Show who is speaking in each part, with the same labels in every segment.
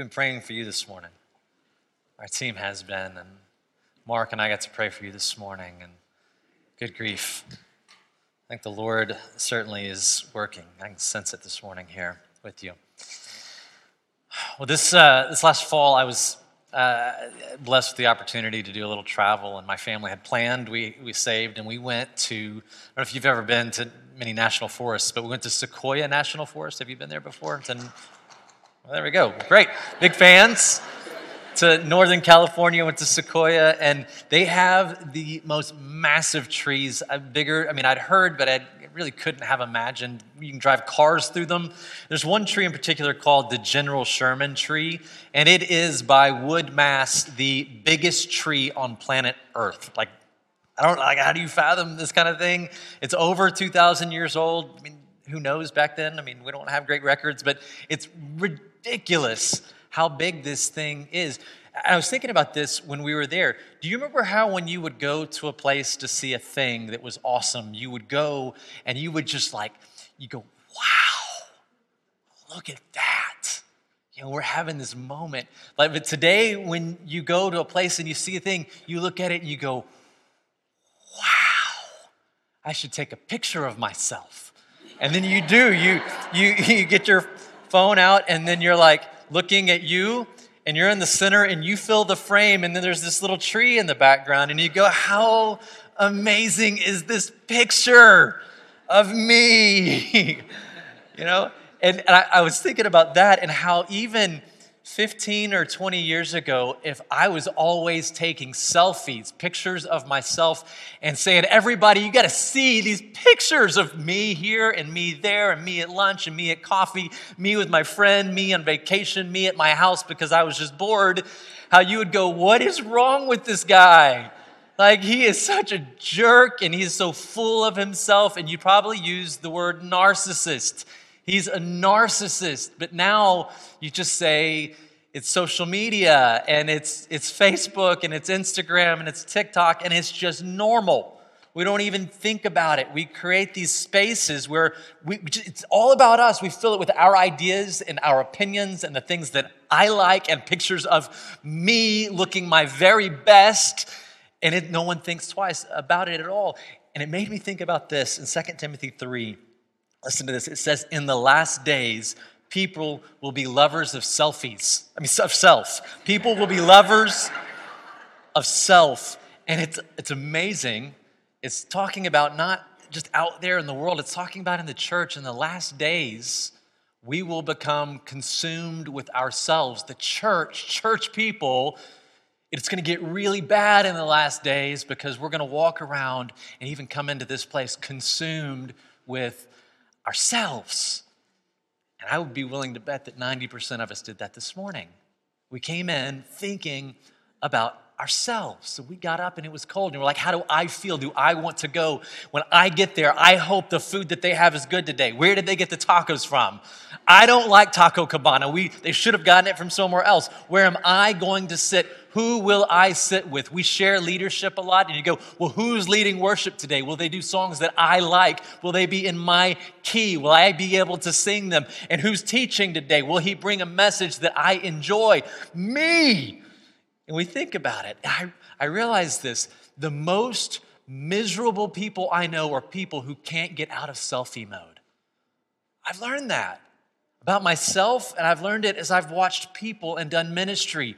Speaker 1: Been praying for you this morning. Our team has been, and Mark and I got to pray for you this morning, and good grief. I think the Lord certainly is working. I can sense it this morning here with you. Well, this, uh, this last fall, I was uh, blessed with the opportunity to do a little travel, and my family had planned. We, we saved, and we went to, I don't know if you've ever been to many national forests, but we went to Sequoia National Forest. Have you been there before? It's in, there we go. Great. Big fans. To Northern California, went to Sequoia, and they have the most massive trees, uh, bigger. I mean, I'd heard, but I really couldn't have imagined. You can drive cars through them. There's one tree in particular called the General Sherman tree, and it is by wood mass the biggest tree on planet Earth. Like I don't like how do you fathom this kind of thing? It's over 2,000 years old. I mean, who knows back then? I mean, we don't have great records, but it's ridiculous how big this thing is. I was thinking about this when we were there. Do you remember how when you would go to a place to see a thing that was awesome, you would go and you would just like, you go, wow, look at that. You know, we're having this moment. Like, but today, when you go to a place and you see a thing, you look at it and you go, wow, I should take a picture of myself. And then you do, you, you, you get your phone out, and then you're like looking at you, and you're in the center, and you fill the frame, and then there's this little tree in the background, and you go, How amazing is this picture of me? you know? And, and I, I was thinking about that and how even 15 or 20 years ago, if I was always taking selfies, pictures of myself, and saying, everybody, you got to see these pictures of me here and me there, and me at lunch, and me at coffee, me with my friend, me on vacation, me at my house because I was just bored, how you would go, What is wrong with this guy? Like, he is such a jerk and he's so full of himself. And you probably use the word narcissist He's a narcissist. But now you just say it's social media and it's, it's Facebook and it's Instagram and it's TikTok and it's just normal. We don't even think about it. We create these spaces where we, it's all about us. We fill it with our ideas and our opinions and the things that I like and pictures of me looking my very best. And it, no one thinks twice about it at all. And it made me think about this in 2 Timothy 3. Listen to this. It says, In the last days, people will be lovers of selfies. I mean, of self. People will be lovers of self. And it's, it's amazing. It's talking about not just out there in the world, it's talking about in the church. In the last days, we will become consumed with ourselves. The church, church people, it's going to get really bad in the last days because we're going to walk around and even come into this place consumed with ourselves. And I would be willing to bet that 90% of us did that this morning. We came in thinking about ourselves. So we got up and it was cold, and we're like, How do I feel? Do I want to go? When I get there, I hope the food that they have is good today. Where did they get the tacos from? I don't like Taco Cabana. We, they should have gotten it from somewhere else. Where am I going to sit? Who will I sit with? We share leadership a lot, and you go, Well, who's leading worship today? Will they do songs that I like? Will they be in my key? Will I be able to sing them? And who's teaching today? Will he bring a message that I enjoy? Me! And we think about it. I, I realize this the most miserable people I know are people who can't get out of selfie mode. I've learned that about myself, and I've learned it as I've watched people and done ministry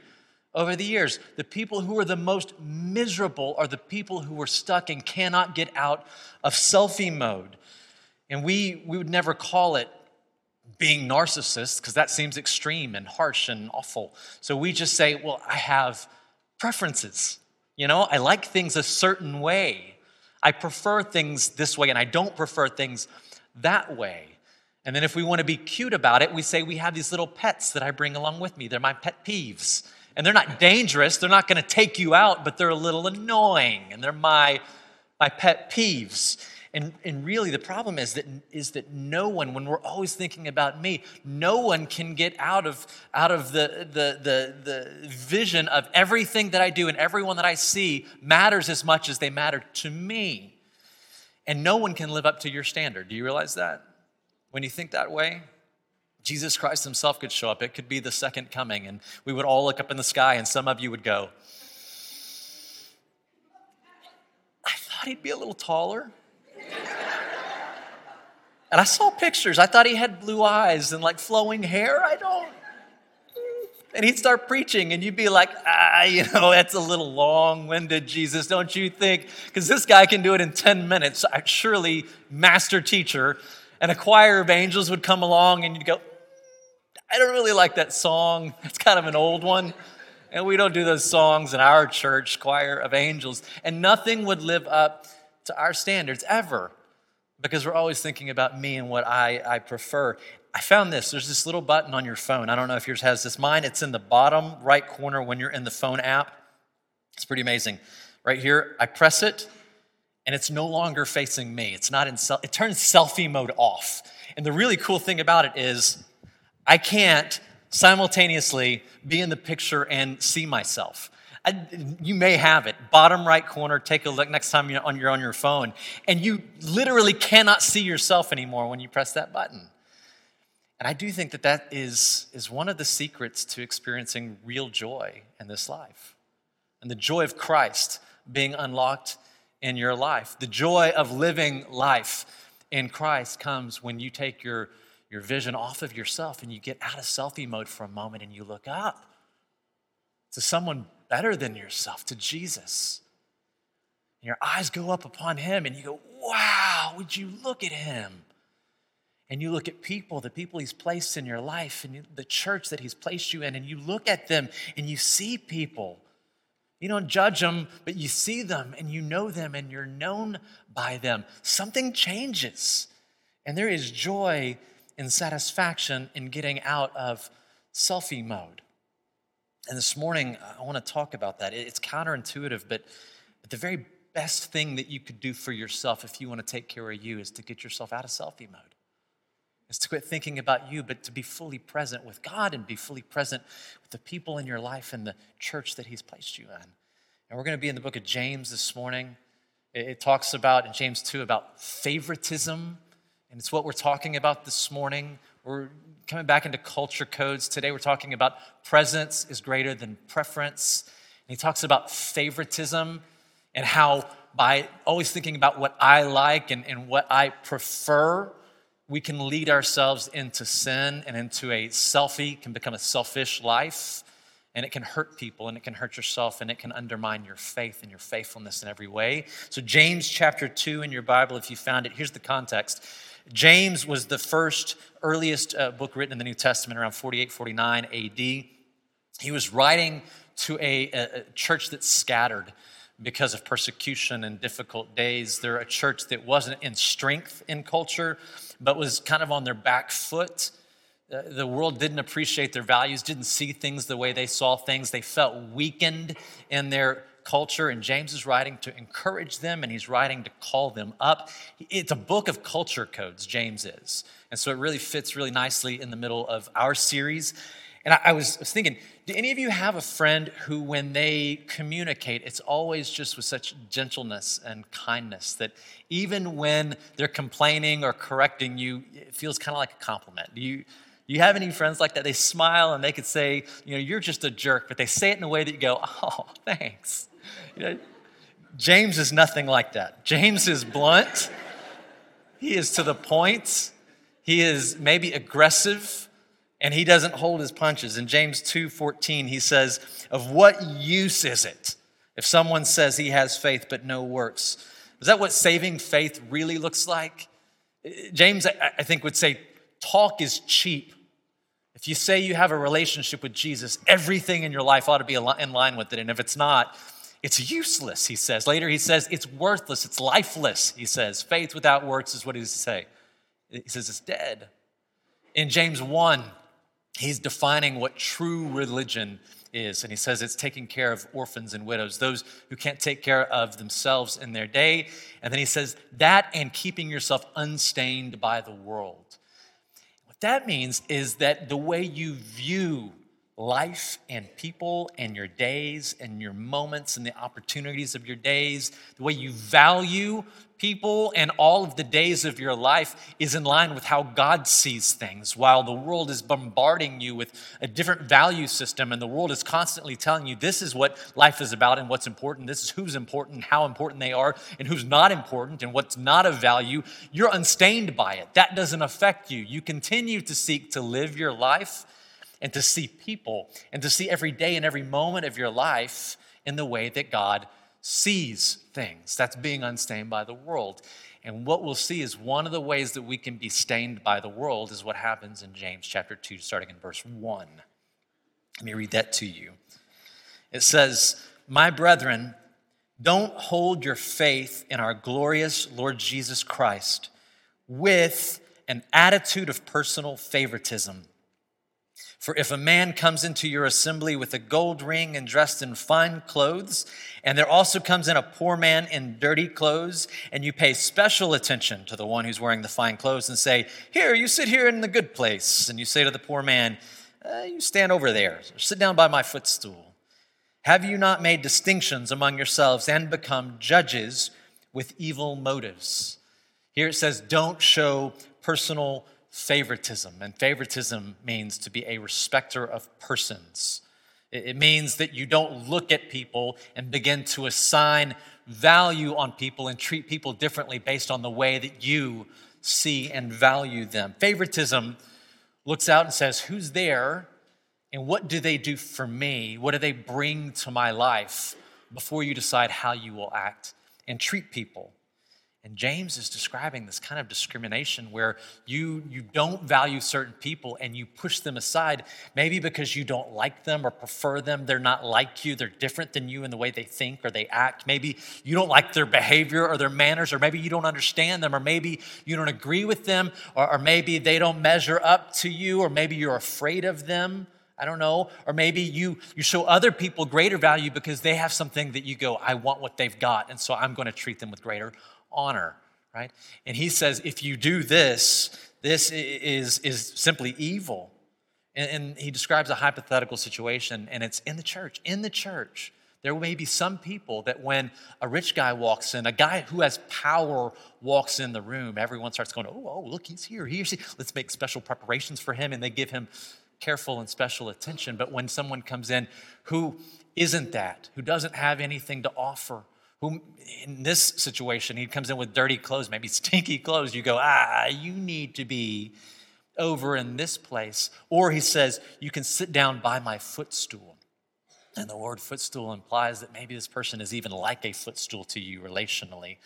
Speaker 1: over the years. The people who are the most miserable are the people who are stuck and cannot get out of selfie mode. And we, we would never call it being narcissists because that seems extreme and harsh and awful. So we just say, well, I have preferences. You know, I like things a certain way. I prefer things this way, and I don't prefer things that way. And then if we want to be cute about it, we say we have these little pets that I bring along with me. They're my pet peeves. And they're not dangerous, they're not going to take you out, but they're a little annoying, and they're my, my pet peeves. And, and really, the problem is that, is that no one, when we're always thinking about me, no one can get out of, out of the, the, the, the vision of everything that I do and everyone that I see matters as much as they matter to me. And no one can live up to your standard. Do you realize that? When you think that way? Jesus Christ himself could show up. It could be the second coming, and we would all look up in the sky, and some of you would go, I thought he'd be a little taller. And I saw pictures. I thought he had blue eyes and like flowing hair. I don't. And he'd start preaching, and you'd be like, ah, you know, that's a little long winded, Jesus, don't you think? Because this guy can do it in 10 minutes. I, surely, master teacher. And a choir of angels would come along, and you'd go, I don't really like that song. It's kind of an old one. And we don't do those songs in our church, choir of angels. And nothing would live up to our standards ever because we're always thinking about me and what I, I prefer. I found this. There's this little button on your phone. I don't know if yours has this. Mine, it's in the bottom right corner when you're in the phone app. It's pretty amazing. Right here, I press it, and it's no longer facing me. It's not in, it turns selfie mode off. And the really cool thing about it is I can't simultaneously be in the picture and see myself. I, you may have it, bottom right corner. Take a look next time you're on, you're on your phone, and you literally cannot see yourself anymore when you press that button. And I do think that that is, is one of the secrets to experiencing real joy in this life. And the joy of Christ being unlocked in your life. The joy of living life in Christ comes when you take your, your vision off of yourself and you get out of selfie mode for a moment and you look up to someone better than yourself, to Jesus. And your eyes go up upon him and you go, wow, would you look at him? and you look at people, the people He's placed in your life, and the church that He's placed you in, and you look at them and you see people. You don't judge them, but you see them and you know them and you're known by them. Something changes. And there is joy and satisfaction in getting out of selfie mode. And this morning, I want to talk about that. It's counterintuitive, but, the very best thing that you could do for yourself if you want to take care of you is to get yourself out of selfie mode is to quit thinking about you, but to be fully present with God and be fully present with the people in your life and the church that He's placed you in. And we're going to be in the book of James this morning. It, talks about, in James 2, about favoritism. And it's what we're talking about this morning. We're coming back into culture codes. Today we're talking about presence is greater than preference. And he talks about favoritism and how by always thinking about what I like and, and what I prefer, we can lead ourselves into sin and into a selfie, can become a selfish life, and it can hurt people and it can hurt yourself and it can undermine your faith and your faithfulness in every way. So, James chapter 2 in your Bible, if you found it, here's the context. James was the first, earliest uh, book written in the New Testament around 48, 49 AD. He was writing to a, a, church that's scattered because of persecution and difficult days. They're a church that wasn't in strength in culture, but was kind of on their back foot. Uh, the world didn't appreciate their values, didn't see things the way they saw things. They felt weakened in their culture, and James is writing to encourage them and he's writing to call them up. It's a book of culture codes, James is. And so it really fits really nicely in the middle of our series. And I, was, was thinking, do any of you have a friend who, when they communicate, it's always just with such gentleness and kindness that even when they're complaining or correcting you, it feels kind of like a compliment? Do you, do you have any friends like that? They smile and they could say, you know, you're just a jerk, but they say it in a way that you go, oh, thanks. You know, James is nothing like that. James is blunt, he is to the point, he is maybe aggressive and he doesn't hold his punches. In James 2:14 he says, "Of what use is it if someone says he has faith but no works?" Is that what saving faith really looks like? James I think would say talk is cheap. If you say you have a relationship with Jesus, everything in your life ought to be in line with it. And if it's not, it's useless, he says. Later, he says it's worthless, it's lifeless, he says. Faith without works is what he does he say? He says it's dead. In James 1, he's defining what true religion is. And he says it's taking care of orphans and widows, those who can't take care of themselves in their day. And then he says that and keeping yourself unstained by the world. What that means is that the way you view life and people and your days and your moments and the opportunities of your days, the way you value people and all of the days of your life is in line with how God sees things. While the world is bombarding you with a different value system and the world is constantly telling you this is what life is about and what's important, this is who's important, how important they are, and who's not important and what's not of value, you're unstained by it. That doesn't affect you. You continue to seek to live your life and to see people and to see every day and every moment of your life in the way that God sees things. That's being unstained by the world. And what we'll see is one of the ways that we can be stained by the world is what happens in James chapter 2, starting in verse 1. Let me read that to you. It says, My brethren, don't hold your faith in our glorious Lord Jesus Christ with an attitude of personal favoritism for if a man comes into your assembly with a gold ring and dressed in fine clothes, and there also comes in a poor man in dirty clothes, and you pay special attention to the one who's wearing the fine clothes and say, Here, you sit here in the good place, and you say to the poor man, uh, You stand over there, or sit down by my footstool. Have you not made distinctions among yourselves and become judges with evil motives? Here it says, Don't show personal favoritism. And favoritism means to be a respecter of persons. It means that you don't look at people and begin to assign value on people and treat people differently based on the way that you see and value them. Favoritism looks out and says, Who's there? And what do they do for me? What do they bring to my life before you decide how you will act and treat people? And James is describing this kind of discrimination where you, you don't value certain people and you push them aside, maybe because you don't like them or prefer them. They're not like you, they're different than you in the way they think or they act. Maybe you don't like their behavior or their manners, or maybe you don't understand them, or maybe you don't agree with them, or, or maybe they don't measure up to you, or maybe you're afraid of them. I don't know. Or maybe you, you show other people greater value because they have something that you go, I want what they've got, and so I'm going to treat them with greater honor, right? And he says, if you do this, this is, is simply evil. And, and he describes a hypothetical situation, and it's in the church. In the church, there may be some people that when a rich guy walks in, a guy who has power walks in the room, everyone starts going, oh, oh look, he's here. He or she, let's make special preparations for him. And they give him careful and special attention. But when someone comes in who isn't that, who doesn't have anything to offer, who in this situation, he comes in with dirty clothes, maybe stinky clothes. You go, ah, you need to be over in this place. Or he says, you can sit down by my footstool. And the word footstool implies that maybe this person is even like a footstool to you relationally,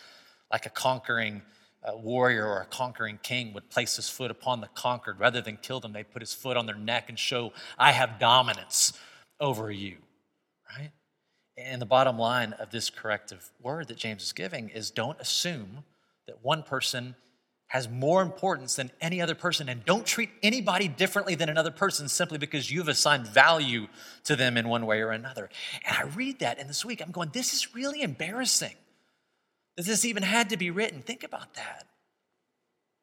Speaker 1: like a conquering uh, warrior or a conquering king would place his foot upon the conquered. Rather than kill them, they put his foot on their neck and show, I have dominance over you? And the bottom line of this corrective word that James is giving is don't assume that one person has more importance than any other person and don't treat anybody differently than another person simply because you've assigned value to them in one way or another. And I read that and this week I'm going, this is really embarrassing that this even had to be written. Think about that.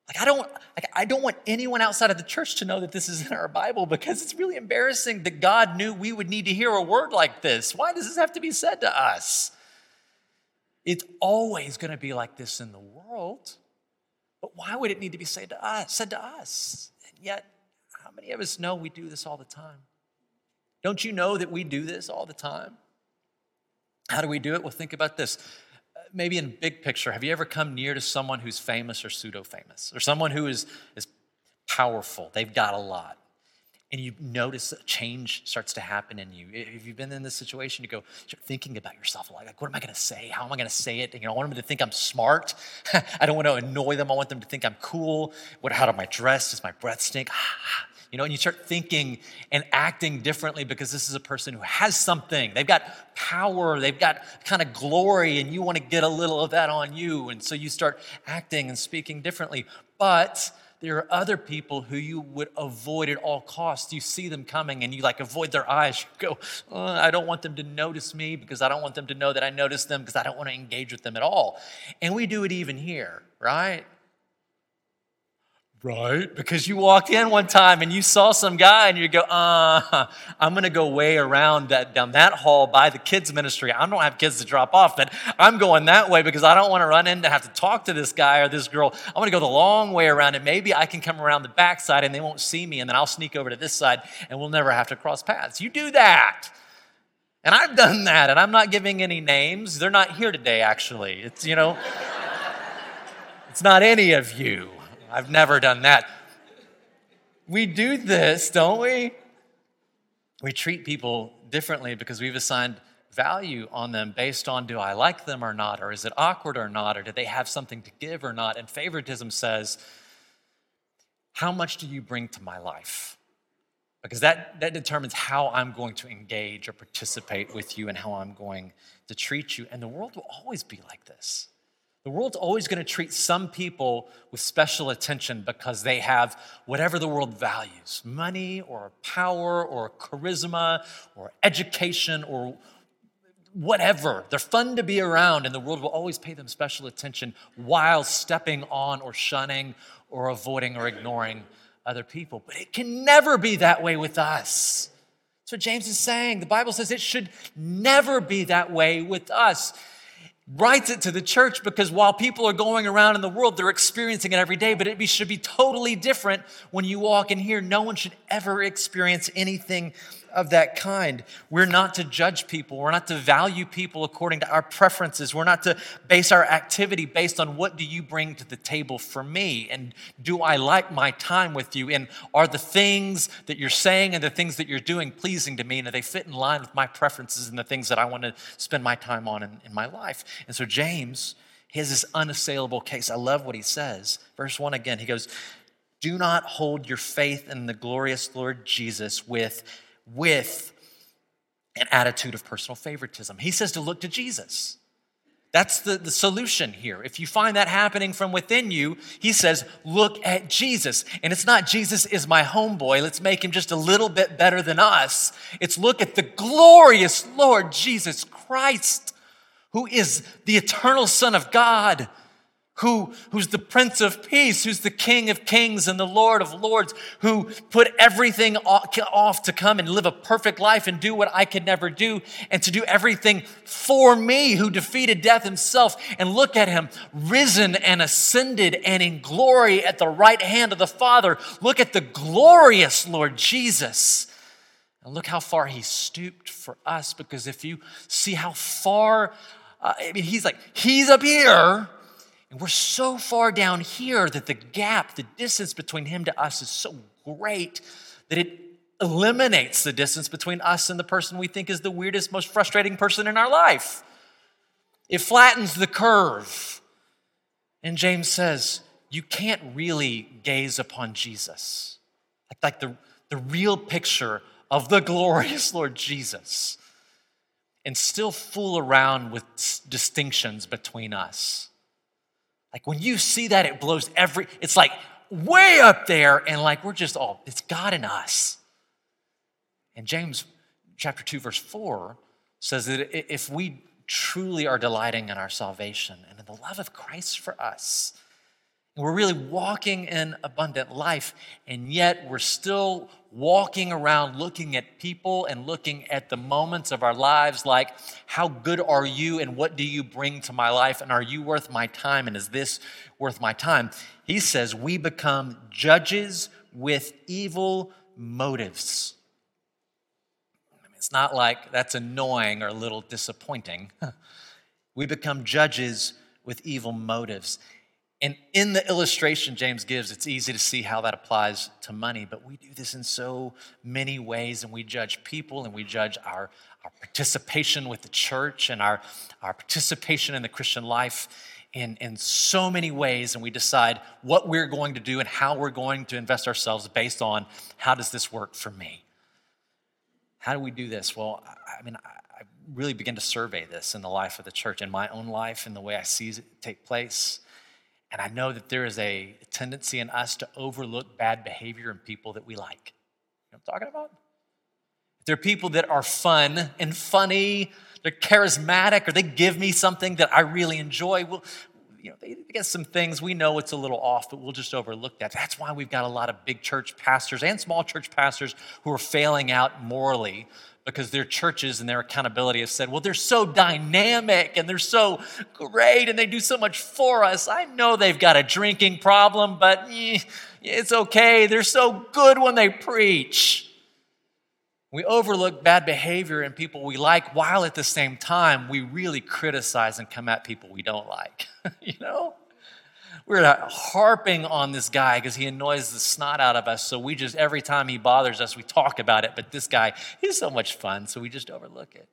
Speaker 1: Like I don't like I don't want anyone outside of the church to know that this is in our Bible because it's really embarrassing that God knew we would need to hear a word like this. Why does this have to be said to us? It's always going to be like this in the world. But why would it need to be said to us, said to us? And yet, how many of us know we do this all the time? Don't you know that we do this all the time? How do we do it? Well, think about this maybe in big picture, have you ever come near to someone who's famous or pseudo famous, or someone who is, is powerful? They've got a lot. And you notice a change starts to happen in you. If you've been in this situation, you go, you're thinking about yourself like, like what am I going to say? How am I going to say it? And, you know, I want them to think I'm smart. I don't want to annoy them. I want them to think I'm cool. What, how do I dress? Does my breath stink? You know, and you start thinking and acting differently because this is a person who has something. They've got power, they've got kind of glory, and you want to get a little of that on you. And so you start acting and speaking differently. But there are other people who you would avoid at all costs. You see them coming and you like avoid their eyes. You go, oh, I don't want them to notice me because I don't want them to know that I notice them because I don't want to engage with them at all. And we do it even here, right? Right? Because you walked in one time and you saw some guy and you go, uh, I'm going to go way around that, down that hall by the kids' ministry. I don't have kids to drop off, but I'm going that way because I don't want to run in to have to talk to this guy or this girl. I'm going to go the long way around and maybe I can come around the back side and they won't see me and then I'll sneak over to this side and we'll never have to cross paths. You do that. And I've done that and I'm not giving any names. They're not here today, actually. It's, you know, it's not any of you. I've never done that. We do this, don't we? We treat people differently because we've assigned value on them based on do I like them or not, or is it awkward or not, or do they have something to give or not? And favoritism says, how much do you bring to my life? Because that, that determines how I'm going to engage or participate with you and how I'm going to treat you. And the world will always be like this. The world's always going to treat some people with special attention because they have whatever the world values money or power or charisma or education or whatever. They're fun to be around, and the world will always pay them special attention while stepping on or shunning or avoiding or ignoring other people. But it can never be that way with us. That's what James is saying. The Bible says it should never be that way with us writes it to the church because while people are going around in the world, they're experiencing it every day, but it should be totally different when you walk in here. No one should ever experience anything of that kind. We're not to judge people. We're not to value people according to our preferences. We're not to base our activity based on what do you bring to the table for me and do I like my time with you and are the things that you're saying and the things that you're doing pleasing to me and do they fit in line with my preferences and the things that I want to spend my time on in, in my life. And so James he has this unassailable case. I love what he says. Verse 1 again, he goes, Do not hold your faith in the glorious Lord Jesus with with an attitude of personal favoritism. He says to look to Jesus. That's the, the solution here. If you find that happening from within you, he says, look at Jesus. And it's not Jesus is my homeboy. Let's make him just a little bit better than us. It's look at the glorious Lord Jesus Christ, who is the eternal Son of God who, who's the Prince of Peace, who's the King of Kings and the Lord of Lords, who put everything off to come and live a perfect life and do what I could never do, and to do everything for me, who defeated death himself. And look at him, risen and ascended and in glory at the right hand of the Father. Look at the glorious Lord Jesus. And look how far he stooped for us, because if you see how far, uh, I mean, he's like, he's up here and we're so far down here that the gap, the distance between him to us is so great that it eliminates the distance between us and the person we think is the weirdest, most frustrating person in our life. It flattens the curve. And James says, you can't really gaze upon Jesus. Like the, the real picture of the glorious Lord Jesus and still fool around with distinctions between us. Like when you see that, it blows every, it's like way up there, and like we're just all, it's God in us. And James chapter 2, verse 4 says that if we truly are delighting in our salvation and in the love of Christ for us, we're really walking in abundant life, and yet we're still walking around looking at people and looking at the moments of our lives like, how good are you and what do you bring to my life? And are you worth my time? And is this worth my time? He says we become judges with evil motives. It's not like that's annoying or a little disappointing. we become judges with evil motives. And in the illustration James gives, it's easy to see how that applies to money, but we do this in so many ways, and we judge people and we judge our, our participation with the church and our, our participation in the Christian life in, in so many ways, and we decide what we're going to do and how we're going to invest ourselves based on how does this work for me? How do we do this? Well, I mean, I really begin to survey this in the life of the church, in my own life, in the way I see it take place. And I know that there is a tendency in us to overlook bad behavior in people that we like. You know what I'm talking about? They're people that are fun and funny, they're charismatic, or they give me something that I really enjoy. Well, you know, they get some things we know it's a little off, but we'll just overlook that. That's why we've got a lot of big church pastors and small church pastors who are failing out morally because their churches and their accountability have said, well, they're so dynamic and they're so great and they do so much for us. I know they've got a drinking problem, but eh, it's okay. They're so good when they preach. We overlook bad behavior in people we like while at the same time we really criticize and come at people we don't like. you know? We're harping on this guy because he annoys the snot out of us. So we just, every time he bothers us, we talk about it. But this guy, he's so much fun, so we just overlook it.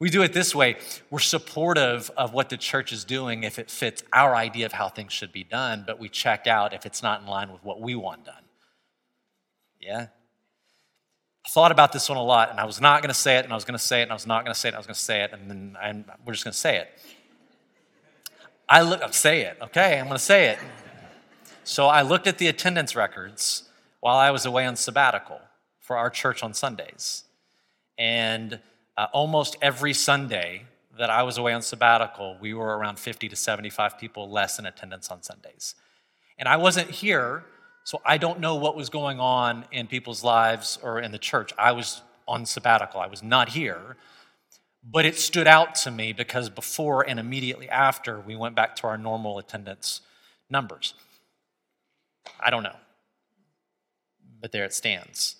Speaker 1: We do it this way we're supportive of what the church is doing if it fits our idea of how things should be done, but we check out if it's not in line with what we want done. Yeah? I thought about this one a lot, and I was not going to say it, and I was going to say it, and I was not going to say it, and I was going to say it, and then I'm, we're just going to say it. I look, say it, okay? I'm to say it. So I looked at the attendance records while I was away on sabbatical for our church on Sundays, and uh, almost every Sunday that I was away on sabbatical, we were around 50 to 75 people less in attendance on Sundays. And I wasn't here so I don't know what was going on in people's lives or in the church. I was on sabbatical, I was not here. But it stood out to me because before and immediately after, we went back to our normal attendance numbers. I don't know. But there it stands.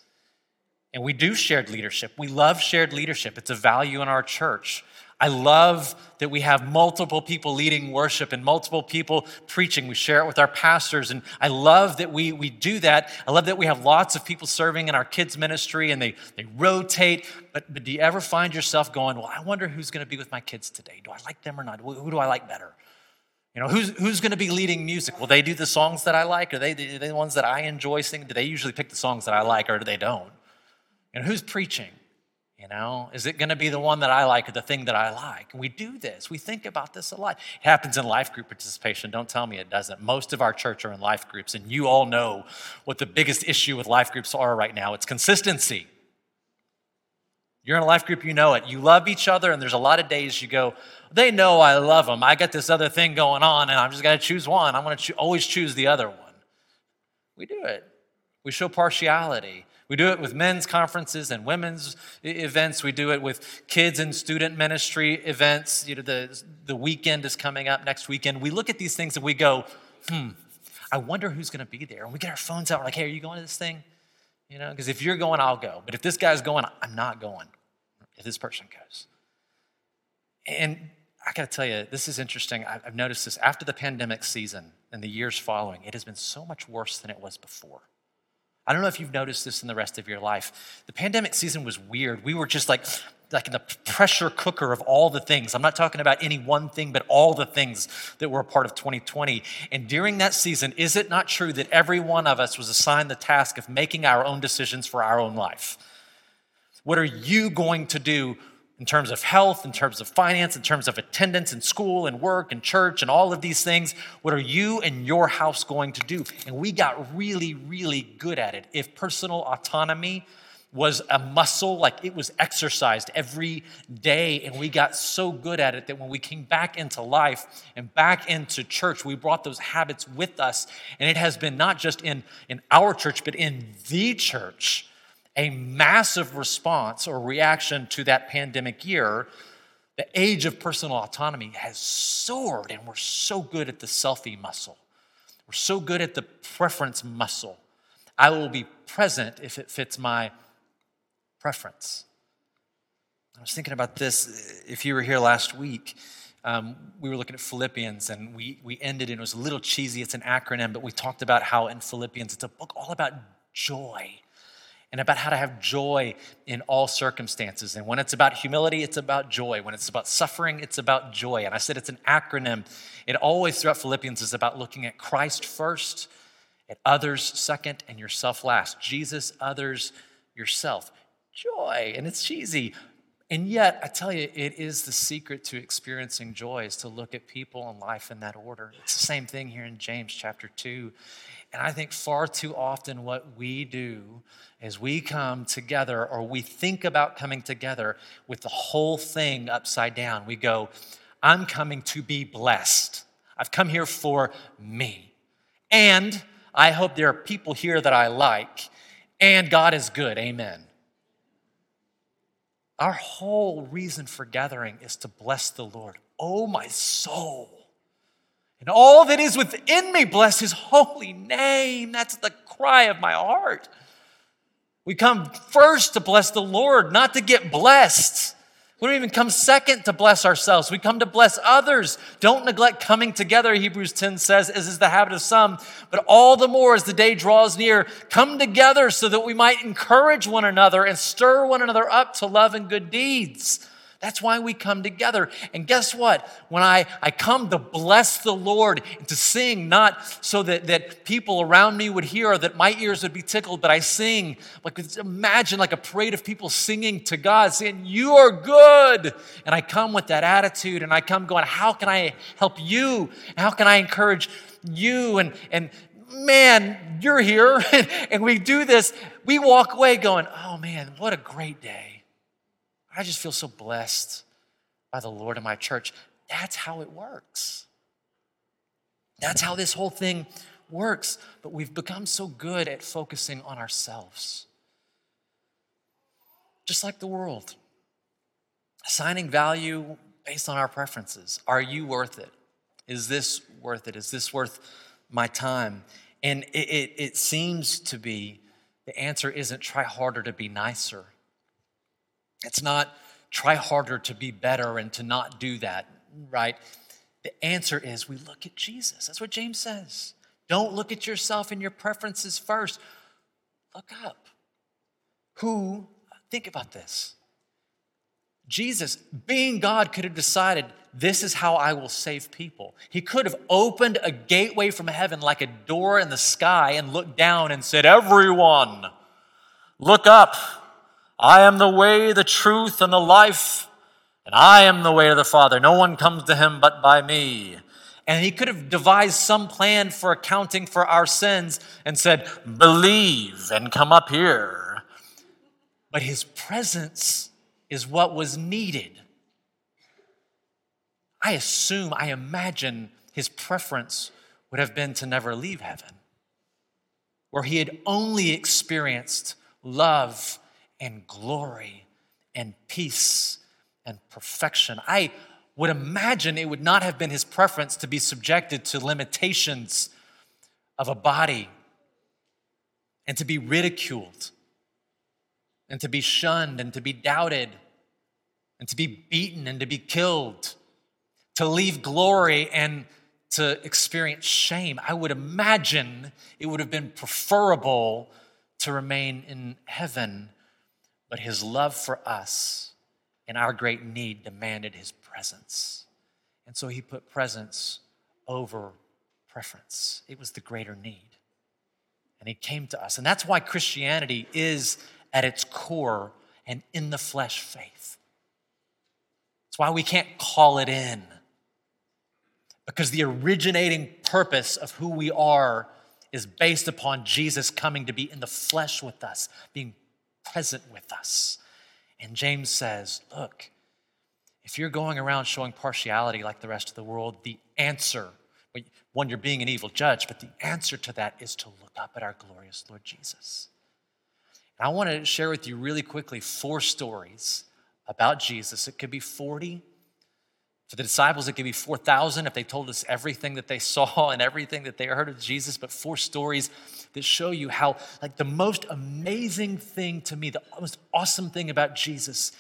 Speaker 1: And we do shared leadership. We love shared leadership, it's a value in our church. I love that we have multiple people leading worship and multiple people preaching. We share it with our pastors, and I love that we, we do that. I love that we have lots of people serving in our kids' ministry and they, they rotate. But, but do you ever find yourself going, Well, I wonder who's going to be with my kids today? Do I like them or not? Who do I like better? You know, who's, who's going to be leading music? Will they do the songs that I like? Are they, are they the ones that I enjoy singing? Do they usually pick the songs that I like or do they don't? And who's preaching? You know, is it going to be the one that I like or the thing that I like? And we do this. We think about this a lot. It happens in life group participation. Don't tell me it doesn't. Most of our church are in life groups, and you all know what the biggest issue with life groups are right now. It's consistency. You're in a life group, you know it. You love each other, and there's a lot of days you go, they know I love them. I got this other thing going on, and I'm just going to choose one. I'm going to cho- always choose the other one. We do it. We show partiality. We do it with men's conferences and women's events. We do it with kids and student ministry events. You know, the, the weekend is coming up next weekend. We look at these things and we go, hmm, I wonder who's going to be there. And we get our phones out. We're like, hey, are you going to this thing? You know, because if you're going, I'll go. But if this guy's going, I'm not going. If this person goes. And I got to tell you, this is interesting. I've noticed this after the pandemic season and the years following, it has been so much worse than it was before. I don't know if you've noticed this in the rest of your life. The pandemic season was weird. We were just like, like in the pressure cooker of all the things. I'm not talking about any one thing, but all the things that were a part of 2020. And during that season, is it not true that every one of us was assigned the task of making our own decisions for our own life? What are you going to do in terms of health, in terms of finance, in terms of attendance in school and work and church and all of these things. What are you and your house going to do? And we got really, really good at it. If personal autonomy was a muscle, like it was exercised every day, and we got so good at it that when we came back into life and back into church, we brought those habits with us. And it has been not just in, in our church, but in the church a massive response or reaction to that pandemic year, the age of personal autonomy has soared, and we're so good at the selfie muscle. We're so good at the preference muscle. I will be present if it fits my preference. I was thinking about this. If you were here last week, um, we were looking at Philippians and we, we ended, and it was a little cheesy. It's an acronym, but we talked about how in Philippians, it's a book all about joy and about how to have joy in all circumstances. And when it's about humility, it's about joy. When it's about suffering, it's about joy. And I said it's an acronym. It always throughout Philippians is about looking at Christ first, at others second, and yourself last. Jesus, others, yourself. Joy. And it's cheesy. And yet, I tell you, it is the secret to experiencing joy is to look at people and life in that order. It's the same thing here in James chapter 2. And I think far too often what we do is we come together or we think about coming together with the whole thing upside down. We go, I'm coming to be blessed. I've come here for me. And I hope there are people here that I like. And God is good. Amen. Our whole reason for gathering is to bless the Lord. Oh, my soul. And all that is within me, bless his holy name. That's the cry of my heart. We come first to bless the Lord, not to get blessed. We don't even come second to bless ourselves. We come to bless others. Don't neglect coming together, Hebrews 10 says, as is the habit of some. But all the more as the day draws near, come together so that we might encourage one another and stir one another up to love and good deeds. That's why we come together. And guess what? When I, I come to bless the Lord and to sing, not so that, that people around me would hear or that my ears would be tickled, but I sing, like imagine like a parade of people singing to God, saying, You are good. And I come with that attitude and I come going, How can I help you? How can I encourage you? And, and man, you're here. and we do this. We walk away going, Oh man, what a great day. I just feel so blessed by the Lord and my church. That's how it works. That's how this whole thing works. But we've become so good at focusing on ourselves. Just like the world, assigning value based on our preferences. Are you worth it? Is this worth it? Is this worth my time? And it, it, it seems to be the answer isn't try harder to be nicer. It's not try harder to be better and to not do that, right? The answer is we look at Jesus. That's what James says. Don't look at yourself and your preferences first. Look up. Who, think about this. Jesus, being God, could have decided, this is how I will save people. He could have opened a gateway from heaven like a door in the sky and looked down and said, Everyone, look up. I am the way, the truth, and the life, and I am the way to the Father. No one comes to him but by me. And he could have devised some plan for accounting for our sins and said, Believe and come up here. But his presence is what was needed. I assume, I imagine his preference would have been to never leave heaven, where he had only experienced love and glory and peace and perfection. I would imagine it would not have been his preference to be subjected to limitations of a body and to be ridiculed and to be shunned and to be doubted and to be beaten and to be killed, to leave glory and to experience shame. I would imagine it would have been preferable to remain in heaven but his love for us and our great need demanded his presence. And so he put presence over preference. It was the greater need. And he came to us. And that's why Christianity is at its core an in the flesh faith. It's why we can't call it in. Because the originating purpose of who we are is based upon Jesus coming to be in the flesh with us, being present with us. And James says, Look, if you're going around showing partiality like the rest of the world, the answer, one, you're being an evil judge, but the answer to that is to look up at our glorious Lord Jesus. And I want to share with you really quickly four stories about Jesus. It could be 40. For the disciples, it could be 4,000 if they told us everything that they saw and everything that they heard of Jesus, but four stories that show you how, like, the most amazing thing to me, the most awesome thing about Jesus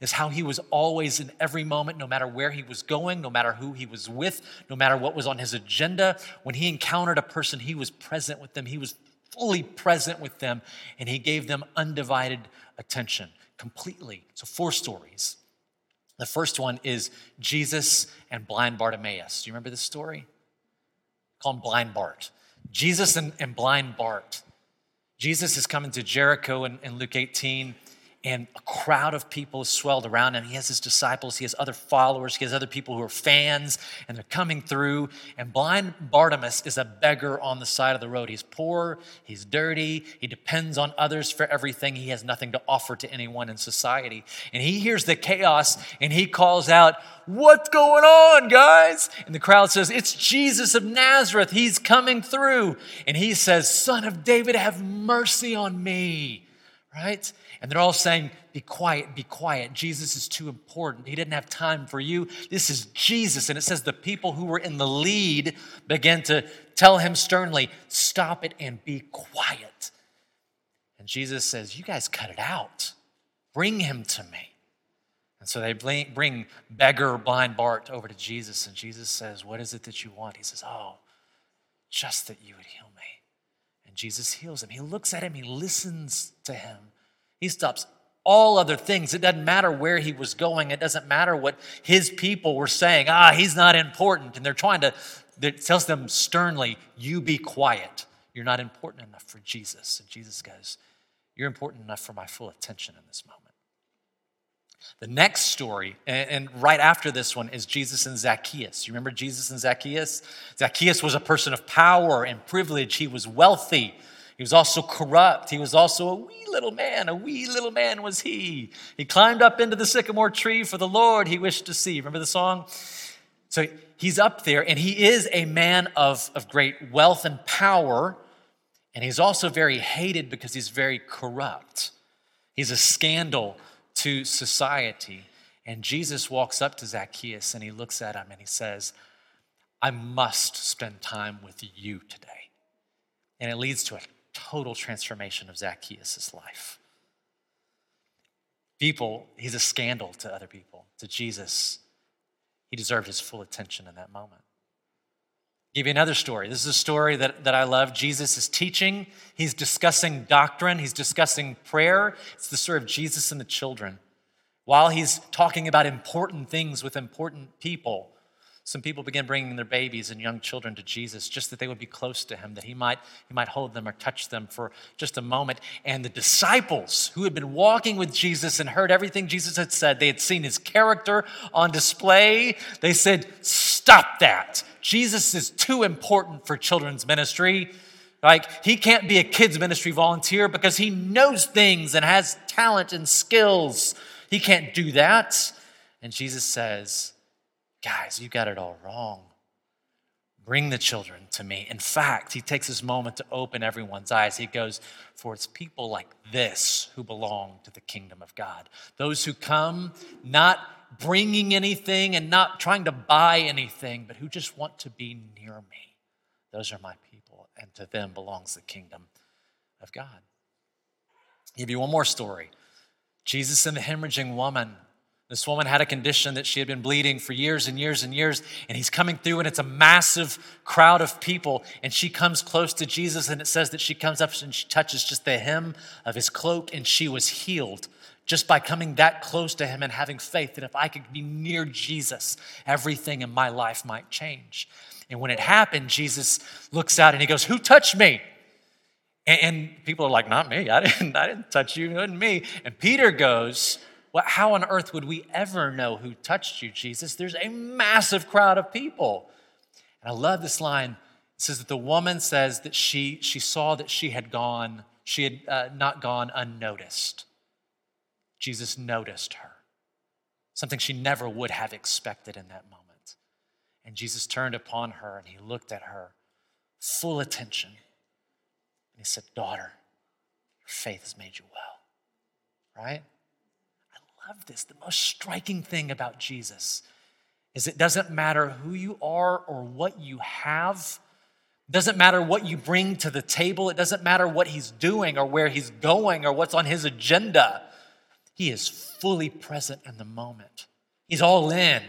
Speaker 1: is how he was always in every moment, no matter where he was going, no matter who he was with, no matter what was on his agenda. When he encountered a person, he was present with them. He was fully present with them, and he gave them undivided attention completely. So, four stories. The first one is Jesus and blind Bartimaeus. Do you remember this story? Call him Blind Bart. Jesus and, and blind Bart. Jesus is coming to Jericho in, in Luke 18, and a crowd of people swelled around him. He has his disciples, he has other followers, he has other people who are fans, and they're coming through. And blind Bartimaeus is a beggar on the side of the road. He's poor, he's dirty, he depends on others for everything. He has nothing to offer to anyone in society. And he hears the chaos and he calls out, What's going on, guys? And the crowd says, It's Jesus of Nazareth. He's coming through. And he says, Son of David, have mercy on me. Right? And they're all saying, Be quiet, be quiet. Jesus is too important. He didn't have time for you. This is Jesus. And it says the people who were in the lead began to tell him sternly, Stop it and be quiet. And Jesus says, You guys cut it out. Bring him to me. And so they bring beggar blind Bart over to Jesus. And Jesus says, What is it that you want? He says, Oh, just that you would heal me. And Jesus heals him. He looks at him, he listens to him. He stops all other things. It doesn't matter where he was going. It doesn't matter what his people were saying. Ah, he's not important. And they're trying to, it tells them sternly, you be quiet. You're not important enough for Jesus. And Jesus goes, You're important enough for my full attention in this moment. The next story, and right after this one, is Jesus and Zacchaeus. You remember Jesus and Zacchaeus? Zacchaeus was a person of power and privilege, he was wealthy. He was also corrupt. He was also a wee little man. A wee little man was he. He climbed up into the sycamore tree for the Lord he wished to see. Remember the song? So he's up there, and he is a man of, of great wealth and power. And he's also very hated because he's very corrupt. He's a scandal to society. And Jesus walks up to Zacchaeus and he looks at him and he says, I must spend time with you today. And it leads to a total transformation of Zacchaeus' life. People, he's a scandal to other people. To Jesus, he deserved his full attention in that moment. I'll give you another story. This is a story that, that I love. Jesus is teaching, he's discussing doctrine, he's discussing prayer. It's the story of Jesus and the children. While he's talking about important things with important people, some people began bringing their babies and young children to Jesus just that they would be close to him, that he might, he might hold them or touch them for just a moment. And the disciples who had been walking with Jesus and heard everything Jesus had said, they had seen his character on display. They said, Stop that. Jesus is too important for children's ministry. Like, he can't be a kids' ministry volunteer because he knows things and has talent and skills. He can't do that. And Jesus says, Guys, you got it all wrong. Bring the children to me. In fact, he takes this moment to open everyone's eyes. He goes, For it's people like this who belong to the kingdom of God. Those who come not bringing anything and not trying to buy anything, but who just want to be near me. Those are my people, and to them belongs the kingdom of God. I'll give you one more story. Jesus and the hemorrhaging woman this woman had a condition that she had been bleeding for years and years and years, and he's coming through, and it's a massive crowd of people. And she comes close to Jesus, and it says that she comes up and she touches just the hem of his cloak, and she was healed just by coming that close to him and having faith that if I could be near Jesus, everything in my life might change. And when it happened, Jesus looks out and he goes, Who touched me? And, people are like, Not me. I didn't, I didn't touch you. It wasn't me. And Peter goes, well, how on earth would we ever know who touched you, Jesus? There's a massive crowd of people. And I love this line. It says that the woman says that she, she saw that she had gone, she had uh, not gone unnoticed. Jesus noticed her, something she never would have expected in that moment. And Jesus turned upon her and he looked at her, full attention. And he said, Daughter, your faith has made you well. Right? Love this. The most striking thing about Jesus is it doesn't matter who you are or what you have. It doesn't matter what you bring to the table. It doesn't matter what he's doing or where he's going or what's on his agenda. He is fully present in the moment. He's all in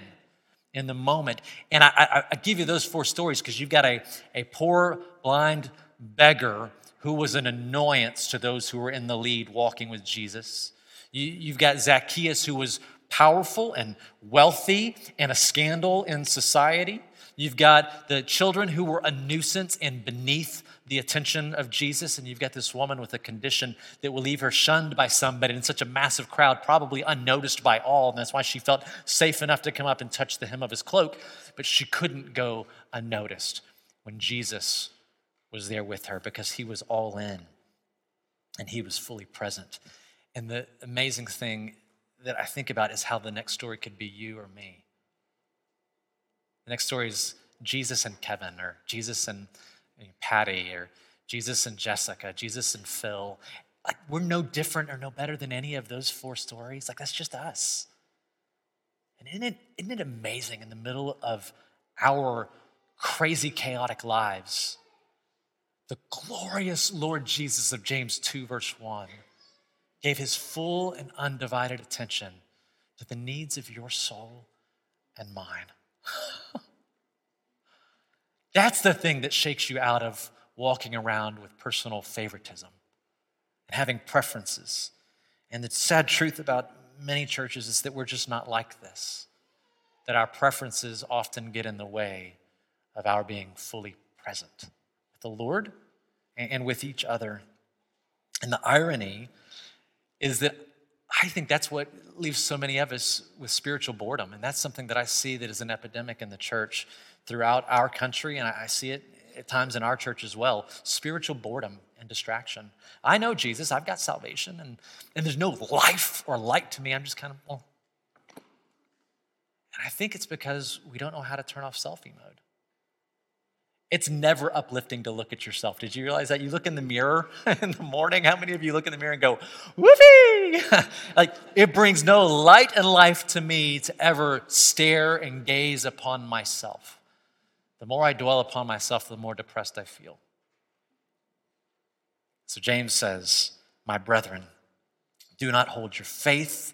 Speaker 1: in the moment. And I, I, I give you those four stories because you've got a, a poor, blind beggar who was an annoyance to those who were in the lead walking with Jesus. You, have got Zacchaeus, who was powerful and wealthy and a scandal in society. You've got the children who were a nuisance and beneath the attention of Jesus, and you've got this woman with a condition that will leave her shunned by somebody in such a massive crowd, probably unnoticed by all. And that's why she felt safe enough to come up and touch the hem of his cloak, but she couldn't go unnoticed when Jesus was there with her because he was all in and he was fully present. And the amazing thing that I think about is how the next story could be you or me. The next story is Jesus and Kevin, or Jesus and Patty, or Jesus and Jessica, Jesus and Phil. Like, we're no different or no better than any of those four stories. Like, that's just us. And isn't it, isn't it amazing in the middle of our crazy, chaotic lives? The glorious Lord Jesus of James 2, verse 1, gave his full and undivided attention to the needs of your soul and mine. That's the thing that shakes you out of walking around with personal favoritism and having preferences. And the sad truth about many churches is that we're just not like this, that our preferences often get in the way of our being fully present with the Lord and with each other. And the irony is that I think that's what leaves so many of us with spiritual boredom. And that's something that I see that is an epidemic in the church throughout our country. And I see it at times in our church as well spiritual boredom and distraction. I know Jesus, I've got salvation, and, and there's no life or light to me. I'm just kind of, well. And I think it's because we don't know how to turn off selfie mode. It's never uplifting to look at yourself. Did you realize that? You look in the mirror in the morning. How many of you look in the mirror and go, whoopee? like, it brings no light and life to me to ever stare and gaze upon myself. The more I dwell upon myself, the more depressed I feel. So James says, My brethren, do not hold your faith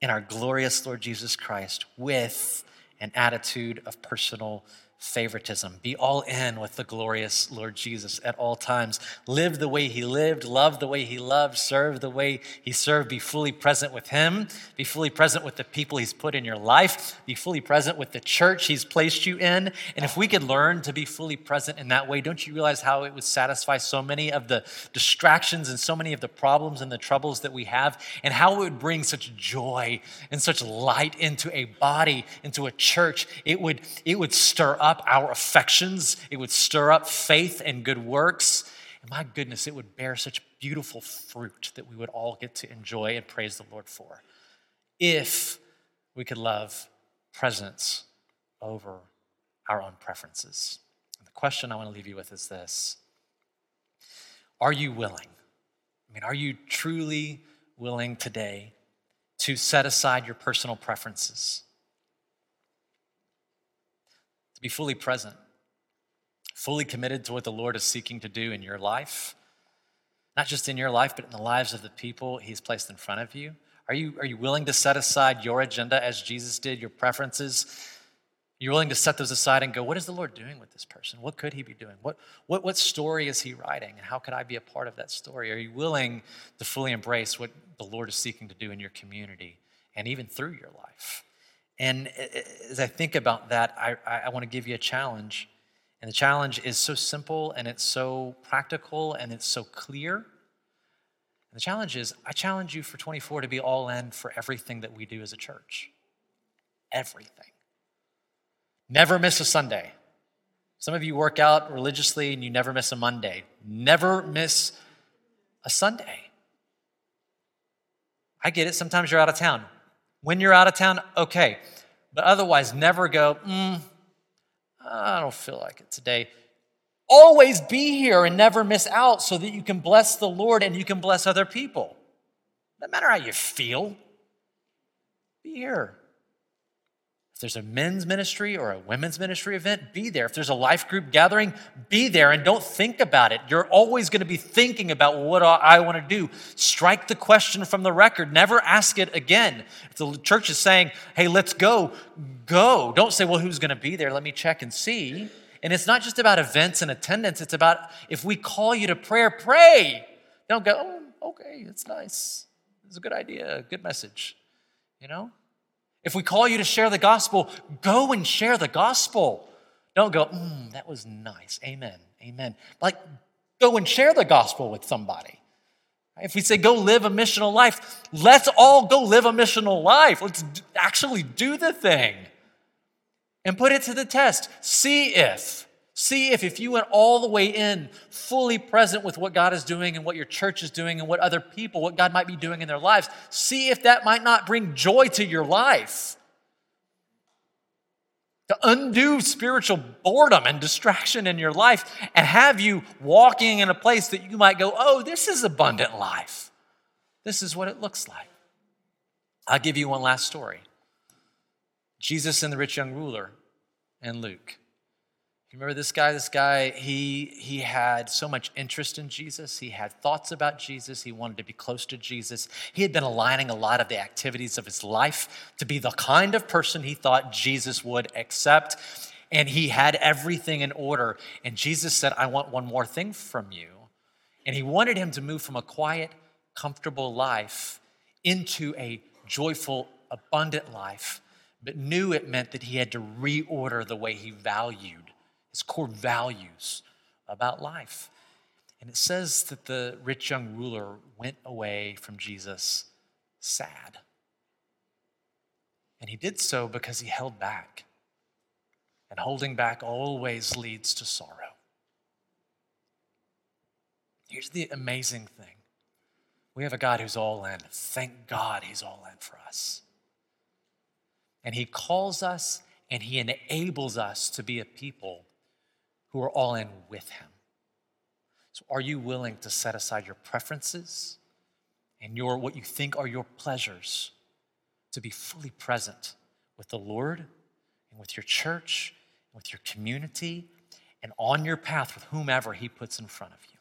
Speaker 1: in our glorious Lord Jesus Christ with an attitude of personal favoritism. Be all in with the glorious Lord Jesus at all times. Live the way he lived, love the way he loved, serve the way he served. Be fully present with him. Be fully present with the people he's put in your life. Be fully present with the church he's placed you in. And if we could learn to be fully present in that way, don't you realize how it would satisfy so many of the distractions and so many of the problems and the troubles that we have, and how it would bring such joy and such light into a body, into a church? It would, it would stir up up our affections, it would stir up faith and good works. And my goodness, it would bear such beautiful fruit that we would all get to enjoy and praise the Lord for. If we could love presence over our own preferences. And the question I want to leave you with is this Are you willing? I mean, are you truly willing today to set aside your personal preferences? To be fully present, fully committed to what the Lord is seeking to do in your life, not just in your life, but in the lives of the people He's placed in front of you? Are you, are you willing to set aside your agenda as Jesus did, your preferences? You're willing to set those aside and go, what is the Lord doing with this person? What could he be doing? What, what, what story is he writing? And how could I be a part of that story? Are you willing to fully embrace what the Lord is seeking to do in your community and even through your life? And as I think about that, I, I want to give you a challenge. And the challenge is so simple and it's so practical and it's so clear. And the challenge is I challenge you for 24 to be all in for everything that we do as a church. Everything. Never miss a Sunday. Some of you work out religiously and you never miss a Monday. Never miss a Sunday. I get it. Sometimes you're out of town. When you're out of town, okay. But otherwise, never go, mm, I don't feel like it today. Always be here and never miss out so that you can bless the Lord and you can bless other people. No matter how you feel, be here. If there's a men's ministry or a women's ministry event, be there. If there's a life group gathering, be there and don't think about it. You're always going to be thinking about what I want to do. Strike the question from the record. Never ask it again. If the church is saying, hey, let's go, go. Don't say, well, who's going to be there? Let me check and see. And it's not just about events and attendance, it's about if we call you to prayer, pray. Don't go, oh, okay, it's nice. It's a good idea, good message. You know? If we call you to share the gospel, go and share the gospel. Don't go, mm, that was nice. Amen. Amen. Like, go and share the gospel with somebody. If we say go live a missional life, let's all go live a missional life. Let's actually do the thing and put it to the test. See if, see if, if you went all the way in, fully present with what God is doing and what your church is doing and what other people, what God might be doing in their lives, see if that might not bring joy to your life to undo spiritual boredom and distraction in your life and have you walking in a place that you might go, oh, this is abundant life. This is what it looks like. I'll give you one last story Jesus and the rich young ruler and Luke. Remember this guy? This guy, he, he had so much interest in Jesus. He had thoughts about Jesus. He wanted to be close to Jesus. He had been aligning a lot of the activities of his life to be the kind of person he thought Jesus would accept. And he had everything in order. And Jesus said, I want one more thing from you. And he wanted him to move from a quiet, comfortable life into a joyful, abundant life, but knew it meant that he had to reorder the way he valued his core values about life. And it says that the rich young ruler went away from Jesus sad. And he did so because he held back. And holding back always leads to sorrow. Here's the amazing thing we have a God who's all in. Thank God he's all in for us. And he calls us and he enables us to be a people who are all in with him. So are you willing to set aside your preferences and your what you think are your pleasures to be fully present with the Lord and with your church and with your community and on your path with whomever he puts in front of you?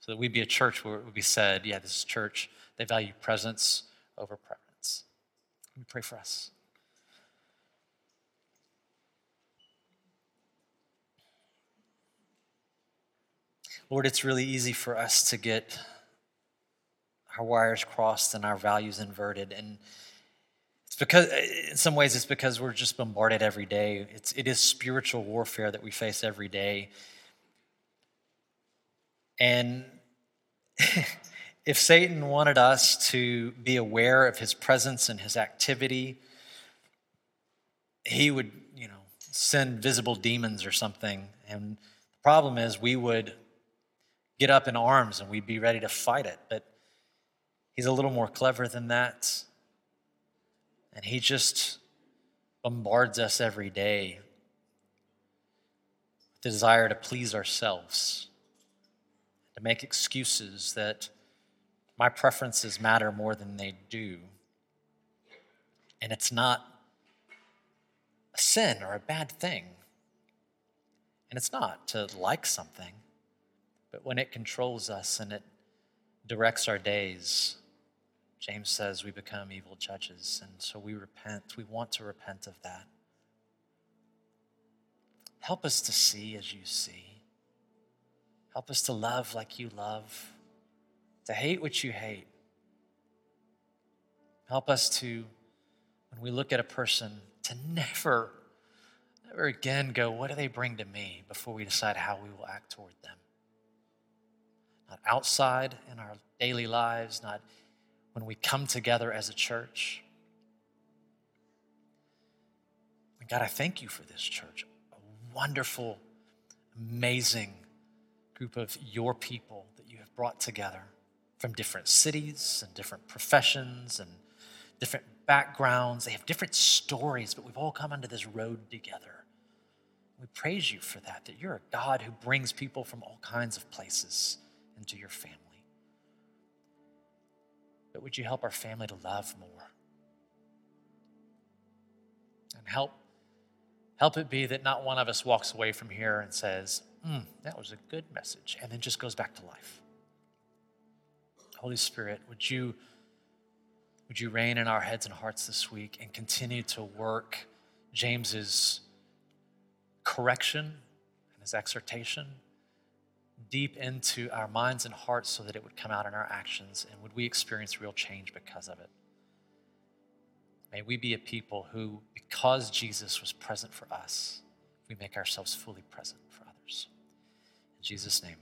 Speaker 1: So that we'd be a church where it would be said, yeah, this is church. They value presence over preference. Let me pray for us. Lord, it's really easy for us to get our wires crossed and our values inverted. And it's because, in some ways, it's because we're just bombarded every day. It's, it is spiritual warfare that we face every day. And if Satan wanted us to be aware of his presence and his activity, he would, you know, send visible demons or something. And the problem is, we would get up in arms and we'd be ready to fight it. But he's a little more clever than that. And he just bombards us every day with the desire to please ourselves, to make excuses that my preferences matter more than they do. And it's not a sin or a bad thing. And it's not to like something. But when it controls us and it directs our days, James says we become evil judges. And so we repent. We want to repent of that. Help us to see as you see. Help us to love like you love, to hate what you hate. Help us to, when we look at a person, to never, never again go, what do they bring to me before we decide how we will act toward them not outside in our daily lives, not when we come together as a church. And God, I thank you for this church, a wonderful, amazing group of your people that you have brought together from different cities and different professions and different backgrounds. They have different stories, but we've all come onto this road together. We praise you for that, that you're a God who brings people from all kinds of places into your family. But would you help our family to love more? And help help it be that not one of us walks away from here and says, mm, that was a good message, and then just goes back to life. Holy Spirit, would you would you reign in our heads and hearts this week and continue to work James's correction and his exhortation deep into our minds and hearts so that it would come out in our actions and would we experience real change because of it. May we be a people who, because Jesus was present for us, we make ourselves fully present for others. In Jesus' name.